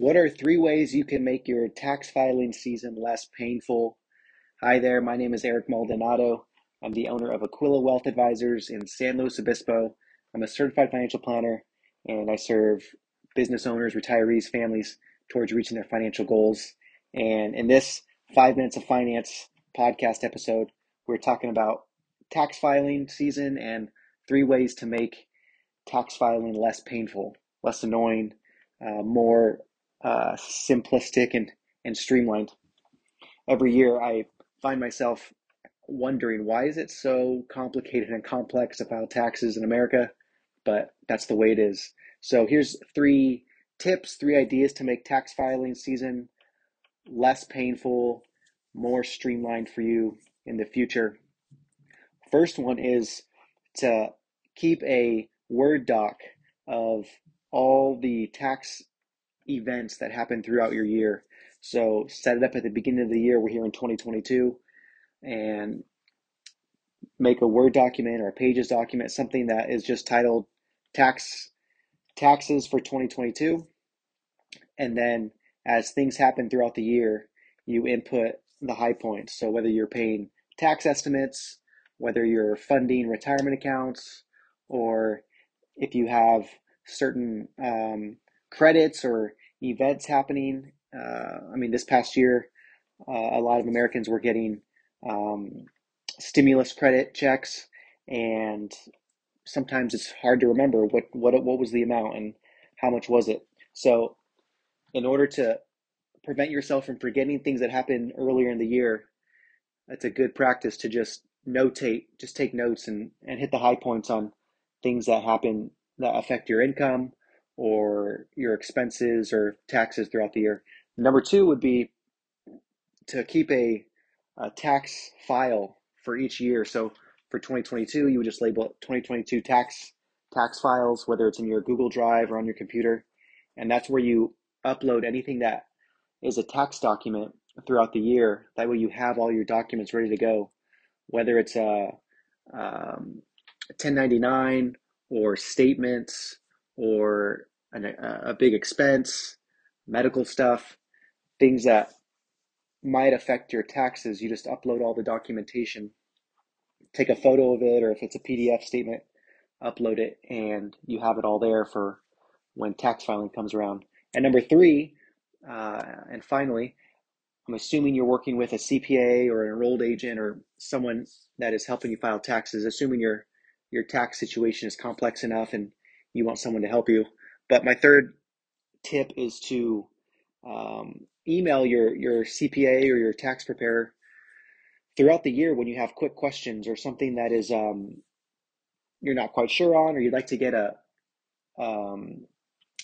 What are three ways you can make your tax filing season less painful? Hi there, my name is Eric Maldonado. I'm the owner of Aquila Wealth Advisors in San Luis Obispo. I'm a certified financial planner and I serve business owners, retirees, families towards reaching their financial goals. And in this Five Minutes of Finance podcast episode, we're talking about tax filing season and three ways to make tax filing less painful, less annoying, uh, more uh, simplistic and, and streamlined. Every year, I find myself wondering why is it so complicated and complex to file taxes in America, but that's the way it is. So here's three tips, three ideas to make tax filing season less painful, more streamlined for you in the future. First one is to keep a Word doc of all the tax events that happen throughout your year. So set it up at the beginning of the year. We're here in 2022 and make a Word document or a Pages document, something that is just titled tax taxes for 2022. And then as things happen throughout the year, you input the high points. So whether you're paying tax estimates, whether you're funding retirement accounts, or if you have certain um, credits or events happening. Uh, I mean, this past year, uh, a lot of Americans were getting um, stimulus credit checks, and sometimes it's hard to remember what what what was the amount and how much was it. So, in order to prevent yourself from forgetting things that happened earlier in the year, it's a good practice to just notate, just take notes and and hit the high points on things that happen that affect your income or your expenses or taxes throughout the year. Number two would be to keep a, a tax file for each year. So for 2022, you would just label it 2022 tax tax files, whether it's in your Google Drive or on your computer, and that's where you upload anything that is a tax document throughout the year. That way, you have all your documents ready to go, whether it's a, um, a 1099 or statements or an, a big expense, medical stuff, things that might affect your taxes, you just upload all the documentation, take a photo of it, or if it's a PDF statement, upload it, and you have it all there for when tax filing comes around. And number three, uh, and finally, I'm assuming you're working with a CPA or an enrolled agent or someone that is helping you file taxes, assuming your your tax situation is complex enough and you want someone to help you. But my third tip is to um, email your your CPA or your tax preparer throughout the year when you have quick questions or something that is um, you're not quite sure on, or you'd like to get a um,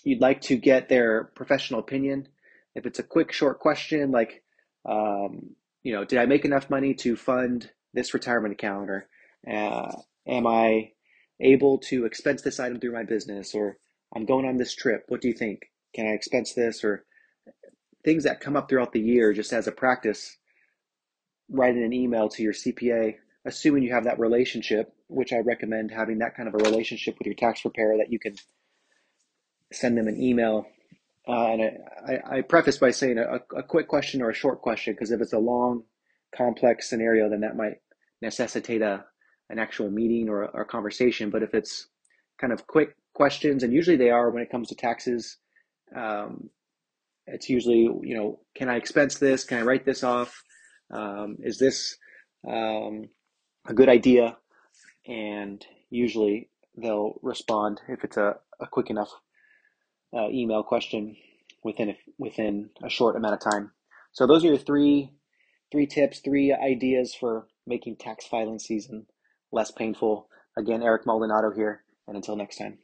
you'd like to get their professional opinion. If it's a quick, short question like, um, you know, did I make enough money to fund this retirement account, or uh, am I able to expense this item through my business or I'm going on this trip. What do you think? Can I expense this or things that come up throughout the year just as a practice? Writing an email to your CPA, assuming you have that relationship, which I recommend having that kind of a relationship with your tax preparer that you can send them an email. Uh, and I, I, preface by saying a, a quick question or a short question because if it's a long, complex scenario, then that might necessitate a an actual meeting or a conversation. But if it's kind of quick questions, and usually they are when it comes to taxes, um, it's usually you know, can I expense this? Can I write this off? Um, is this um, a good idea? And usually they'll respond if it's a, a quick enough uh, email question within a, within a short amount of time. So those are your three three tips, three ideas for making tax filing season less painful. Again, Eric Maldonado here, and until next time.